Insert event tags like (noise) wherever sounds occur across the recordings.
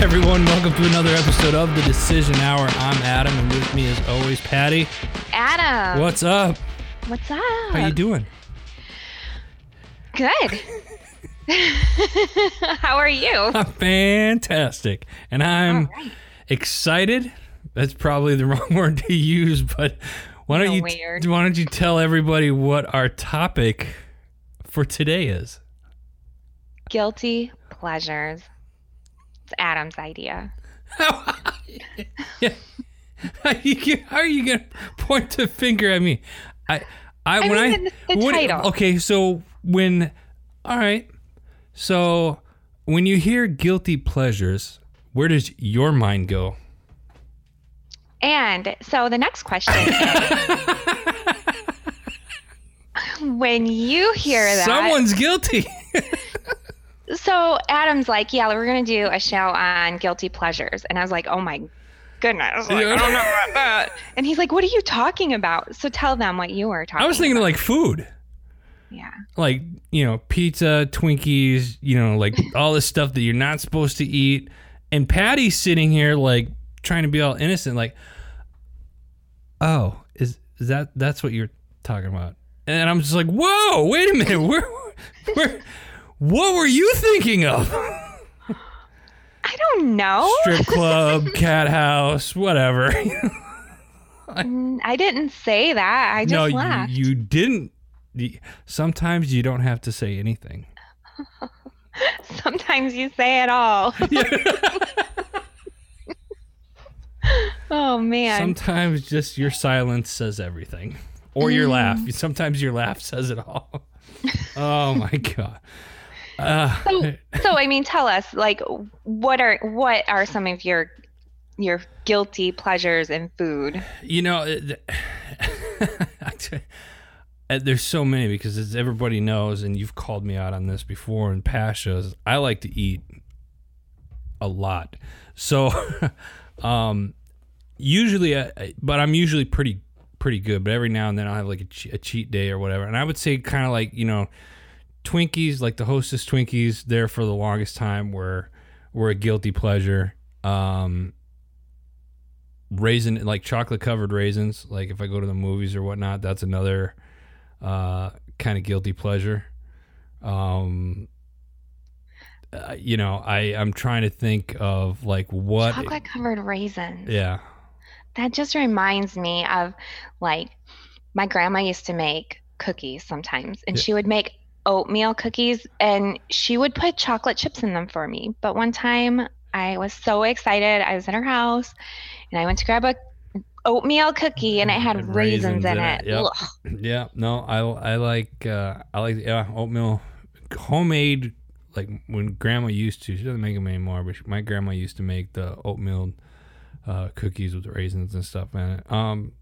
(laughs) everyone. Welcome to another episode of the Decision Hour. I'm Adam, and with me, as always, Patti. Adam. What's up? What's up? How you doing? Good. (laughs) How are you? (laughs) I'm fantastic, and I'm right. excited. That's probably the wrong word to use, but why don't you weird. why don't you tell everybody what our topic for today is? Guilty pleasures. It's Adam's idea. yeah. How you, how are you gonna point the finger at me? I, I, when mean, I the- the what- title. Okay, so when, all right, so when you hear guilty pleasures, where does your mind go? And so the next question is (laughs) when you hear that. Someone's guilty. (laughs) So Adam's like, yeah, we're going to do a show on guilty pleasures. And I was like, oh my goodness. Like, I don't know about (laughs) that. And he's like, what are you talking about? So tell them what you were talking I was thinking of about. like food, yeah. like you know, pizza, Twinkies, you know, like (laughs) all this stuff that you're not supposed to eat. And Patti's sitting here like trying to be all innocent, like, oh, is is that that's what you're talking about? And I'm just like, whoa, wait a minute, (laughs) where, where, what were you thinking of? I don't know. Strip (laughs) club, cat house, whatever. Mm, I didn't say that. I just no, laughed. you, you didn't. Sometimes you don't have to say anything. (laughs) Sometimes you say it all. (laughs) oh man. Sometimes just your silence says everything, or your laugh. Sometimes your laugh says it all. oh my god. Uh, so, so I mean, tell us, like, what are what are some of your your guilty pleasures in food? you know, it- uh, (laughs) there's so many because as everybody knows, and you've called me out on this before in past shows. I like to eat a lot, so (laughs) um, usually, I, I- but I'm usually pretty pretty good. But every now and then I'll have like a, che- a cheat day or whatever, and I would say kind of like you know. Twinkies, like the Hostess Twinkies, there for the longest time were were a guilty pleasure. Um, raisin, like chocolate covered raisins, like if I go to the movies or whatnot, that's another uh, kind of guilty pleasure. Um, uh, you know, I I'm trying to think of like what. Chocolate covered raisins. Yeah. That just reminds me of like my grandma used to make cookies sometimes, and Yeah. she would make oatmeal cookies and she would put chocolate chips in them for me. But one time I was so excited. I was at her house and I went to grab a oatmeal cookie and it had And raisins, raisins in in it. it, yep. Yeah, no, I I like uh, I like yeah oatmeal, homemade. Like when Grandma used to, she doesn't make them anymore. But she, my grandma used to make the oatmeal uh, cookies with raisins and stuff in it. Um,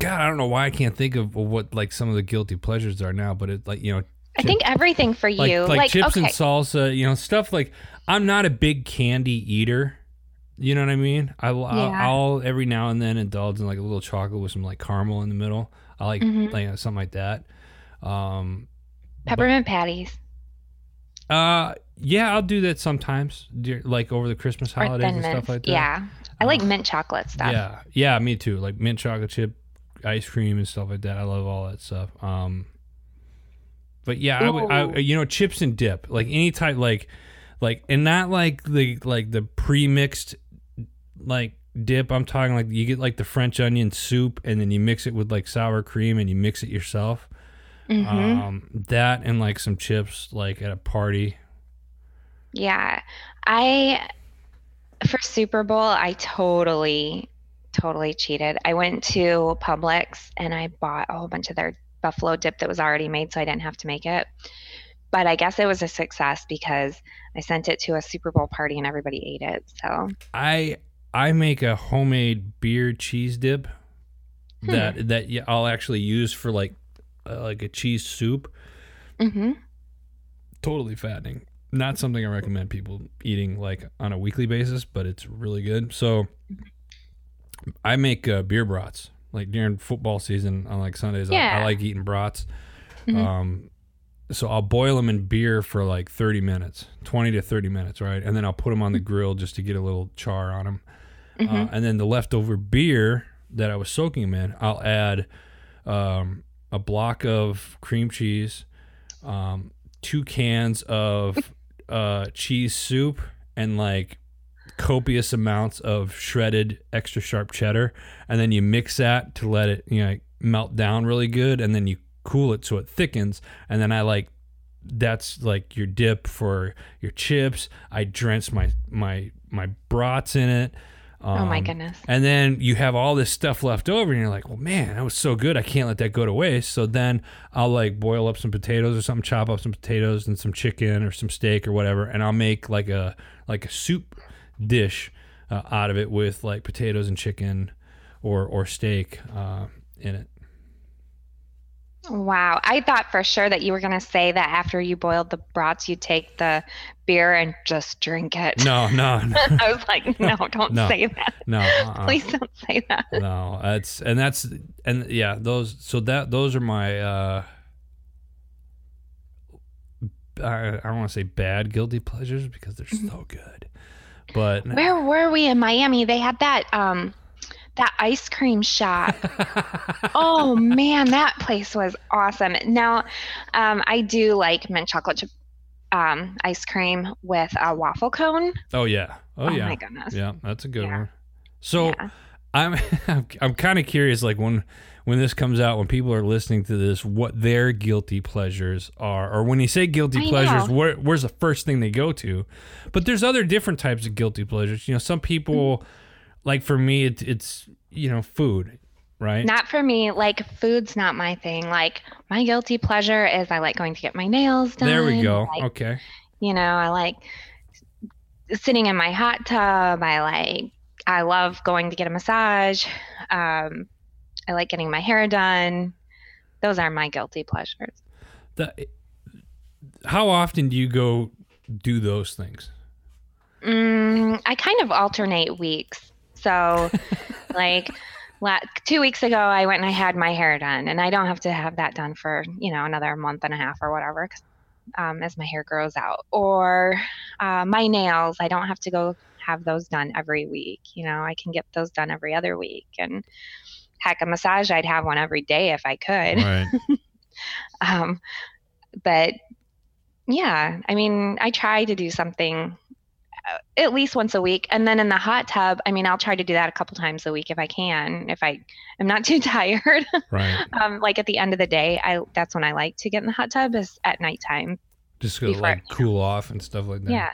God, I don't know why I can't think of what like some of the guilty pleasures are now. But it like you know I think everything for like you, like, chips okay, and salsa, you know stuff like. I'm not a big candy eater. You know what I mean? I, will Yeah. Every now and then indulge in like a little chocolate with some like caramel in the middle. I like Mhm. like something like that. Um, peppermint patties uh, yeah, I'll do that sometimes, like over the Christmas holidays and mints. stuff like that. Yeah, I like Uh, mint chocolate stuff. Yeah, yeah, me too. Like mint chocolate chip, ice cream and stuff like that. I love all that stuff. Um, but yeah, I, would- I you know chips and dip, like any type, like like and not like the like the pre-mixed like dip. I'm talking like you get like the French onion soup and then you mix it with like sour cream and you mix it yourself. Mhm. Um, that and like some chips like at a party. Yeah. I for Super Bowl, I totally totally cheated. I went to Publix and I bought a whole bunch of their buffalo dip that was already made so I didn't have to make it. But I guess it was a success because I sent it to a Super Bowl party and everybody ate it. So, I I make a homemade beer cheese dip Hmm. that that yeah, I'll actually use for like uh, like a cheese soup. Mm-hmm. Totally fattening. Not something I recommend people eating like on a weekly basis, but it's really good. So I make uh, beer brats like during football season on like Sundays. I- I, like eating brats. Mhm. Um, so I'll boil them in beer for like 30 minutes, 20 to 30 minutes, right? And then I'll put them on the grill just to get a little char on them. Uh, and then the leftover beer that I was soaking them in, I'll add um, a block of cream cheese, um, two cans of (laughs) uh, cheese soup, and like copious amounts of shredded extra sharp cheddar. And then you mix that to let it, you know, melt down really good. And then you cool it so it thickens. And then I like that's like your dip for your chips. I drench my my my brats in it. oh my Um, goodness. and then you have all this stuff left over, and you're like, well, man, that was so good. I can't let that go to waste. So then I'll like boil up some potatoes or something, chop up some potatoes and some chicken or some steak or whatever, and I'll make like a like a soup dish uh, out of it with like potatoes and chicken or or steak uh, in it. Wow. I thought for sure that you were going to say that after you boiled the brats, you take the beer and just drink it. No, no, (laughs) no, I was like, no, don't No. say that. no. uh-uh. Please don't say that. no that's and that's and yeah those so that those are my uh i, I don't want to say bad guilty pleasures because they're so good but Where were we in Miami? They had that um that ice cream shop. (laughs) oh man, that place was awesome. Now, um, I do like mint chocolate chip um, ice cream with a waffle cone. oh yeah oh, Oh, yeah my goodness. yeah that's a good Yeah. one so Yeah. i'm (laughs) i'm, I'm kind of curious like when when this comes out when people are listening to this what their guilty pleasures are or when you say guilty I pleasures where, where's the first thing they go to but there's other different types of guilty pleasures you know some people like for me it, it's you know food right Not for me. Like food's not my thing. Like my guilty pleasure is I like going to get my nails done. there we go Like, okay you know, I like sitting in my hot tub. I like I love going to get a massage. Um, I like getting my hair done. Those are my guilty pleasures. the, how often do you go do those things Mm, I kind of alternate weeks. So, (laughs) like, la- two weeks ago, I went and I had my hair done, and I don't have to have that done for you know another month and a half or whatever, 'cause, um, as my hair grows out. Or uh, my nails, I don't have to go have those done every week. You know, I can get those done every other week. And heck, a massage, I'd have one every day if I could. right (laughs) Um, but yeah, I mean, I try to do something uh, at least once a week. And then in the hot tub, I mean, I'll try to do that a couple times a week if I can, if I am not (laughs) too tired. right um, like at the end of the day, I that's when I like to get in the hot tub is at nighttime. just to like cool off and stuff like that Yeah.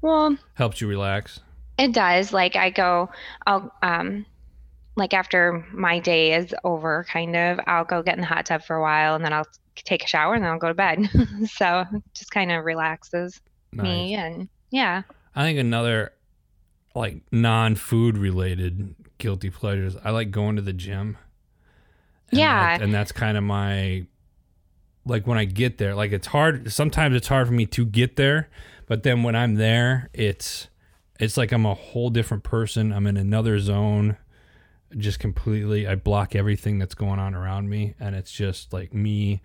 Well, helps you relax it does. Like I go, I'll um, like after my day is over, kind of, I'll go get in the hot tub for a while, and then I'll take a shower, and then I'll go to bed. (laughs) so it just kind of relaxes nice. me, and yeah. I think another like non-food related guilty pleasures. I like going to the gym. And Yeah. that- and that's kind of my like when I get there. Like it's hard. Sometimes it's hard for me to get there, but then when I'm there, it's it's like I'm a whole different person. I'm in another zone. Just completely, I block everything that's going on around me, and it's just like me.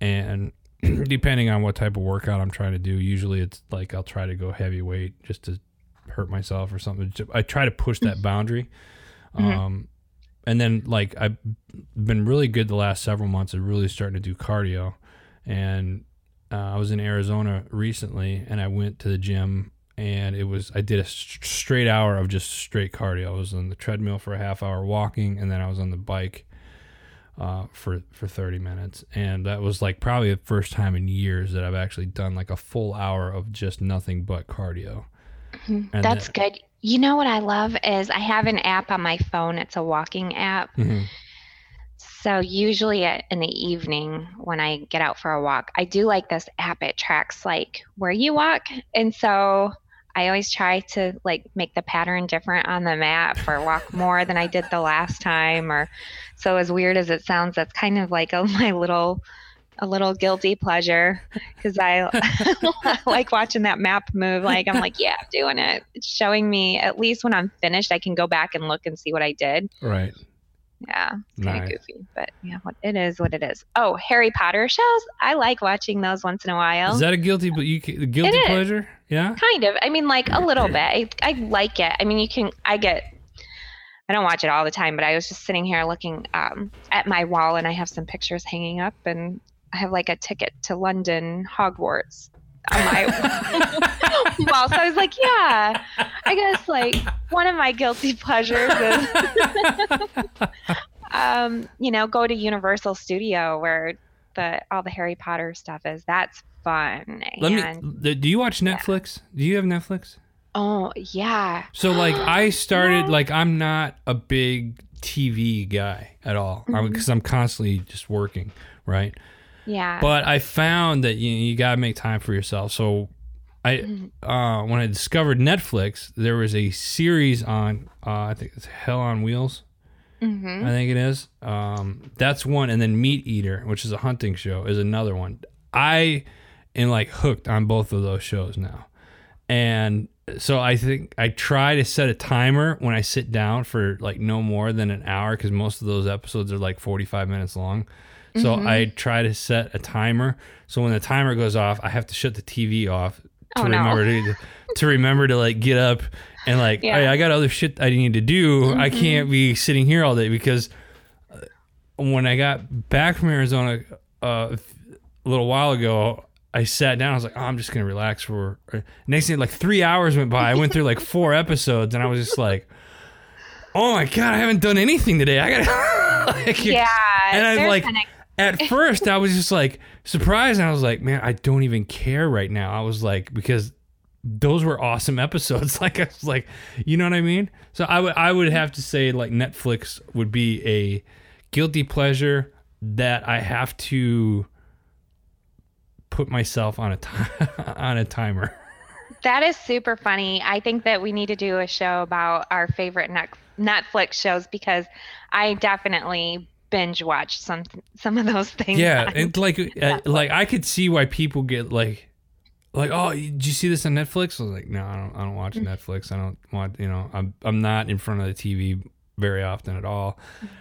And (clears throat) depending on what type of workout I'm trying to do, usually it's like I'll try to go heavyweight just to hurt myself or something. I try to push that boundary. Mhm. Um, and then like I've been really good the last several months of really starting to do cardio. And uh, I was in Arizona recently, and I went to the gym, and it was I did a st- straight hour of just straight cardio. I was on the treadmill for a half hour walking, and then I was on the bike uh, for for 30 minutes, and that was like probably the first time in years that I've actually done like a full hour of just nothing but cardio. And That's then- good. You know what I love is I have an app on my phone. It's a walking app. Mhm. So usually at, in the evening when I get out for a walk, I do like this app. It tracks like where you walk, and so I always try to like make the pattern different on the map or walk (laughs) more than I did the last time. Or so as weird as it sounds, that's kind of like a, (laughs) my little a little guilty pleasure because I, I (laughs) like watching that map move. Like I'm like, yeah, I'm doing it. It's showing me at least when I'm finished, I can go back and look and see what I did. Right. Yeah, it's kind of Nice. goofy, but yeah, what it is, what it is. Oh, Harry Potter shows. I like watching those once in a while. Is that a guilty? But you guilty pleasure? Yeah. kind of. I mean, like a little bit. I, I like it. I mean, you can. I get. I don't watch it all the time, but I was just sitting here looking um, at my wall, and I have some pictures hanging up, and I have like a ticket to London Hogwarts my (laughs) wall. So I was like, yeah, I guess like one of my guilty pleasures is, (laughs) um, you know, go to Universal Studio where the all the Harry Potter stuff is. That's fun. Let and, me. Do you watch Netflix? Do you have Netflix? Oh yeah. So like I (gasps) started No. like I'm not a big TV guy at all because I'm constantly just working, right? Yeah. But I found that you you gotta make time for yourself. So I Mhm. uh, when I discovered Netflix, there was a series on uh, I think it's Hell on Wheels. Mhm. I think it is. Um, that's one, and then Meat Eater, which is a hunting show, is another one. I am like hooked on both of those shows now, and so I think I try to set a timer when I sit down for like no more than an hour because most of those episodes are like forty five minutes long. So Mhm. I try to set a timer. So when the timer goes off, I have to shut the TV off to Oh, no. remember to, (laughs) to remember to like get up and like Yeah. hey, I got other shit I need to do. I Mhm. can't be sitting here all day because uh, when I got back from Arizona uh, a little while ago, I sat down. I was like, oh, I'm just gonna relax for. uh, Next thing, like three hours went by. I went through like four episodes, and I was just like, oh my god, I haven't done anything today. I got (laughs) like, yeah. and I like at (laughs) first I was just like surprised and I was like, man, I don't even care right now. I was like because those were awesome (laughs) episodes. Like I was like, you know what I mean? So I would I would have to say like Netflix would be a guilty pleasure that I have to put myself on a ti- (laughs) on a timer. that is super funny. I think that we need to do a show about our favorite Netflix shows because I definitely binge watch some some of those things. Yeah, (laughs) and like uh, like I could see why people get like like oh did you see this on Netflix? I was like no, I don't I don't watch Mm. Netflix. I don't want you know I'm I'm not in front of the TV very often at all.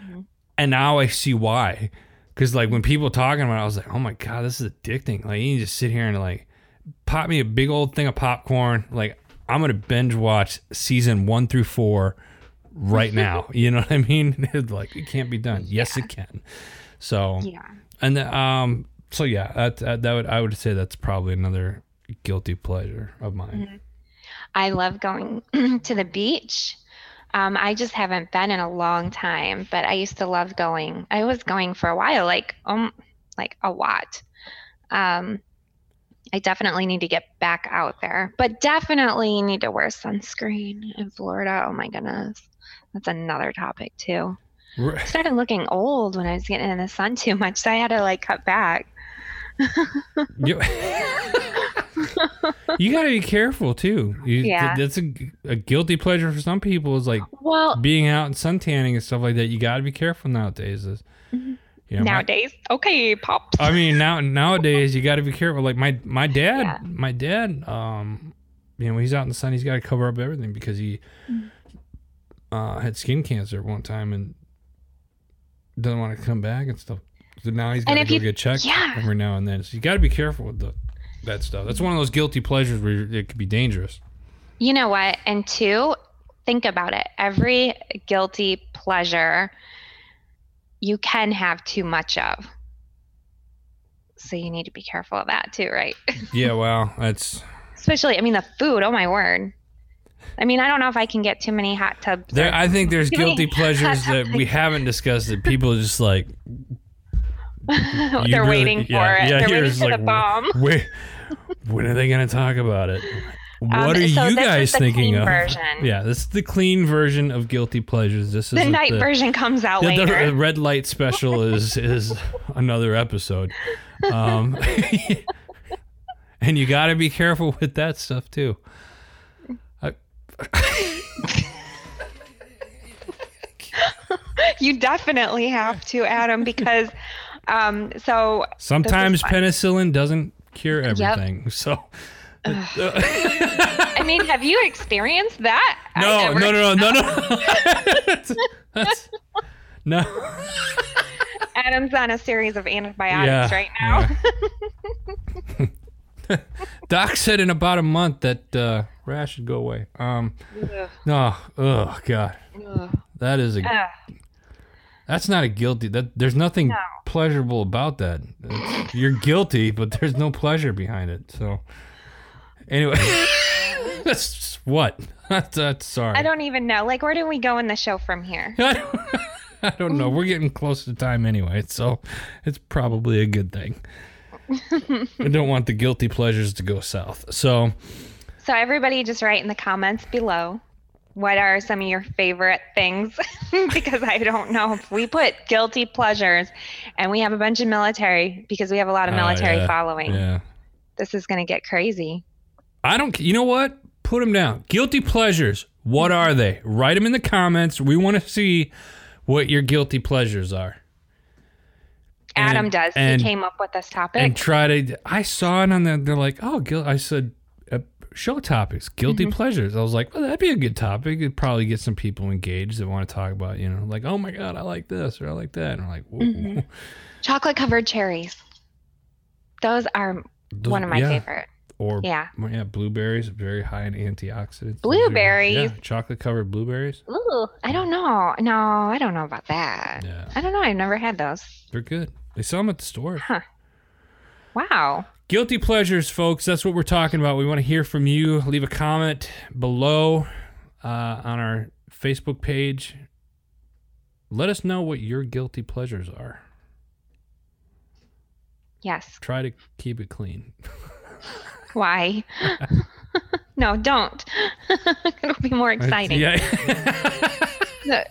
Mhm. And now I see why. Cause like when people talking about it, I was like, oh my god, this is addicting. Like you just sit here and like pop me a big old thing of popcorn. Like I'm gonna binge watch season one through four right (laughs) now. you know what I mean? (laughs) It's like it can't be done. Yes, it can. So yeah. and um, so yeah, that, that that would I would say that's probably another guilty pleasure of mine. I love going (clears throat) to the beach. Um, I just haven't been in a long time, but I used to love going. I was going for a while, like um, like a lot. Um, I definitely need to get back out there, but definitely need to wear sunscreen in Florida. Oh my goodness, that's another topic too. R- I started looking old when I was getting in the sun too much, so I had to like cut back. (laughs) (laughs) You, you got to be careful too. You, Yeah. that's a, a guilty pleasure for some people. Is like Well, being out and sun tanning and stuff like that. You got to be careful nowadays. Is Mhm. you know, my- nowadays, okay, pops. I mean, now nowadays you got to be careful. Like my my dad, Yeah. my dad, um, you know, when he's out in the sun, he's got to cover up everything because he Mm. Uh, had skin cancer one time and doesn't want to come back and stuff. So now he's got to go you- get checked yeah. every now and then. So you got to be careful with the that stuff. That's one of those guilty pleasures where it could be dangerous. You know what? And two, think about it. Every guilty pleasure you can have too much of. So you need to be careful of that too, right? (laughs) Yeah, well, that's Especially, I mean, the food. Oh my word. I mean, I don't know if I can get too many hot tubs. there. I think there's guilty (laughs) pleasures that we haven't discussed that people are just like (laughs) They're really- waiting for yeah, it. yeah, They're waiting for like, the bomb. (laughs) Wait, when are they going to talk about it? What Um, are so you guys the thinking of? version. Yeah, this is the clean version of guilty pleasures. This is The night version comes out the, the red light special is is another episode. Um, and you got to be careful with that stuff too. (laughs) You definitely have to, Adam, because um, so sometimes penicillin doesn't cure everything. So (sighs) I mean, have you experienced that? No, no, no, no, no, no. That's- (laughs) No. Adam's on a series of antibiotics Yeah, right now. (laughs) Doc said in about a month that uh, rash should go away. Um, Ugh, no, oh god, that is a that's not a guilty. That there's nothing No. pleasurable about that. It's- you're guilty, but there's no pleasure behind it. So, anyway, (laughs) that's what. (laughs) That's, that's sorry. I don't even know. Like, where do we go in the show from here? (laughs) I don't, I don't know. We're getting close to time anyway, so it's probably a good thing. I don't want the guilty pleasures to go south. So, So, everybody, just write in the comments below what are some of your favorite things (laughs) because I don't know if we put guilty pleasures and we have a bunch of military because we have a lot of Oh, military yeah, following. yeah. This is going to get crazy. I don't. You know what? Put them down. Guilty pleasures. What are they? Write them in the comments. We want to see what your guilty pleasures are. Adam And- does. and- he came up with this topic. And try to. I saw it on the. They're like, oh, guil-. I said, uh, show topics, guilty Mm-hmm. pleasures. I was like, well, that'd be a good topic. It'd probably get some people engaged that want to talk about, you know, like, oh my god, I like this or I like that. And I'm like, Whoa. Mm-hmm. (laughs) Chocolate covered cherries. Those are Those- one of my yeah. favorite. Or Yeah. yeah, blueberries, very high in antioxidants. Blueberries? yeah, chocolate covered blueberries. Ooh, I don't know. No, I don't know about that. Yeah, I don't know. I've never had those. they're good. They sell them at the store. Huh. Wow. Guilty pleasures, folks. That's what we're talking about. We want to hear from you. Leave a comment below uh, on our Facebook page. Let us know what your guilty pleasures are. Yes. Try to keep it clean. (laughs) Why? (laughs) no, don't. (laughs) It'll be more exciting. Yeah. The-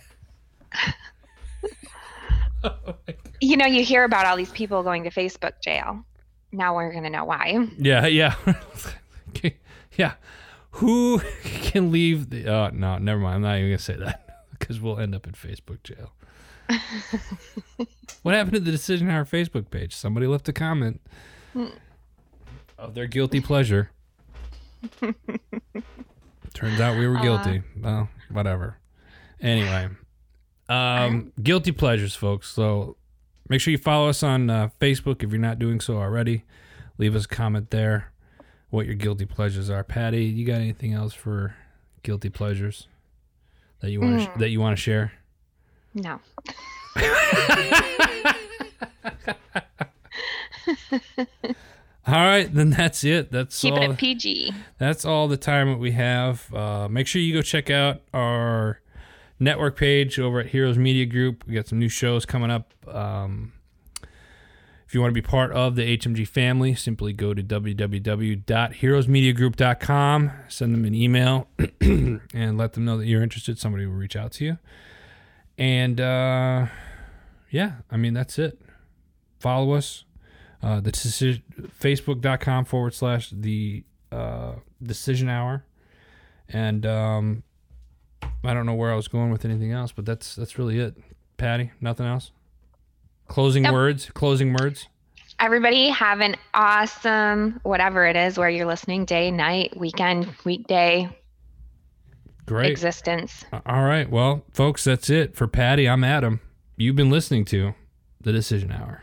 you know, you hear about all these people going to Facebook jail. Now we're going to know why. yeah, yeah. (laughs) yeah. Who (laughs) can leave the. Oh, no, never mind. I'm not even going to say that (laughs) because we'll end up in Facebook jail. what happened to the decision on our Facebook page? Somebody left a comment hmm. of their guilty pleasure. Turns out we were guilty. Uh. well, whatever. Anyway, um, guilty pleasures, folks. So make sure you follow us on uh, Facebook if you're not doing so already. Leave us a comment there. What your guilty pleasures are, Patti? You got anything else for guilty pleasures that you want to that you want to share? No. (laughs) All right, then that's it. That's Keep all. it PG. that's all the time that we have. Uh, make sure you go check out our network page over at Heroes Media Group. We got some new shows coming up. Um, if you want to be part of the HMG family, simply go to www.heroesmediagroup.com, send them an email, (clears throat) and let them know that you're interested. Somebody will reach out to you. And uh, yeah, I mean, that's it. Follow us. Uh, the decision, facebook.com forward slash the uh, decision hour. And um, I don't know where I was going with anything else, but that's that's really it. Patti, nothing else. Closing Nope. words. Closing words. Everybody have an awesome, whatever it is, where you're listening day, night, weekend, weekday Great. existence. All right. Well, folks, that's it for Patti. I'm Adam. You've been listening to the Decision Hour.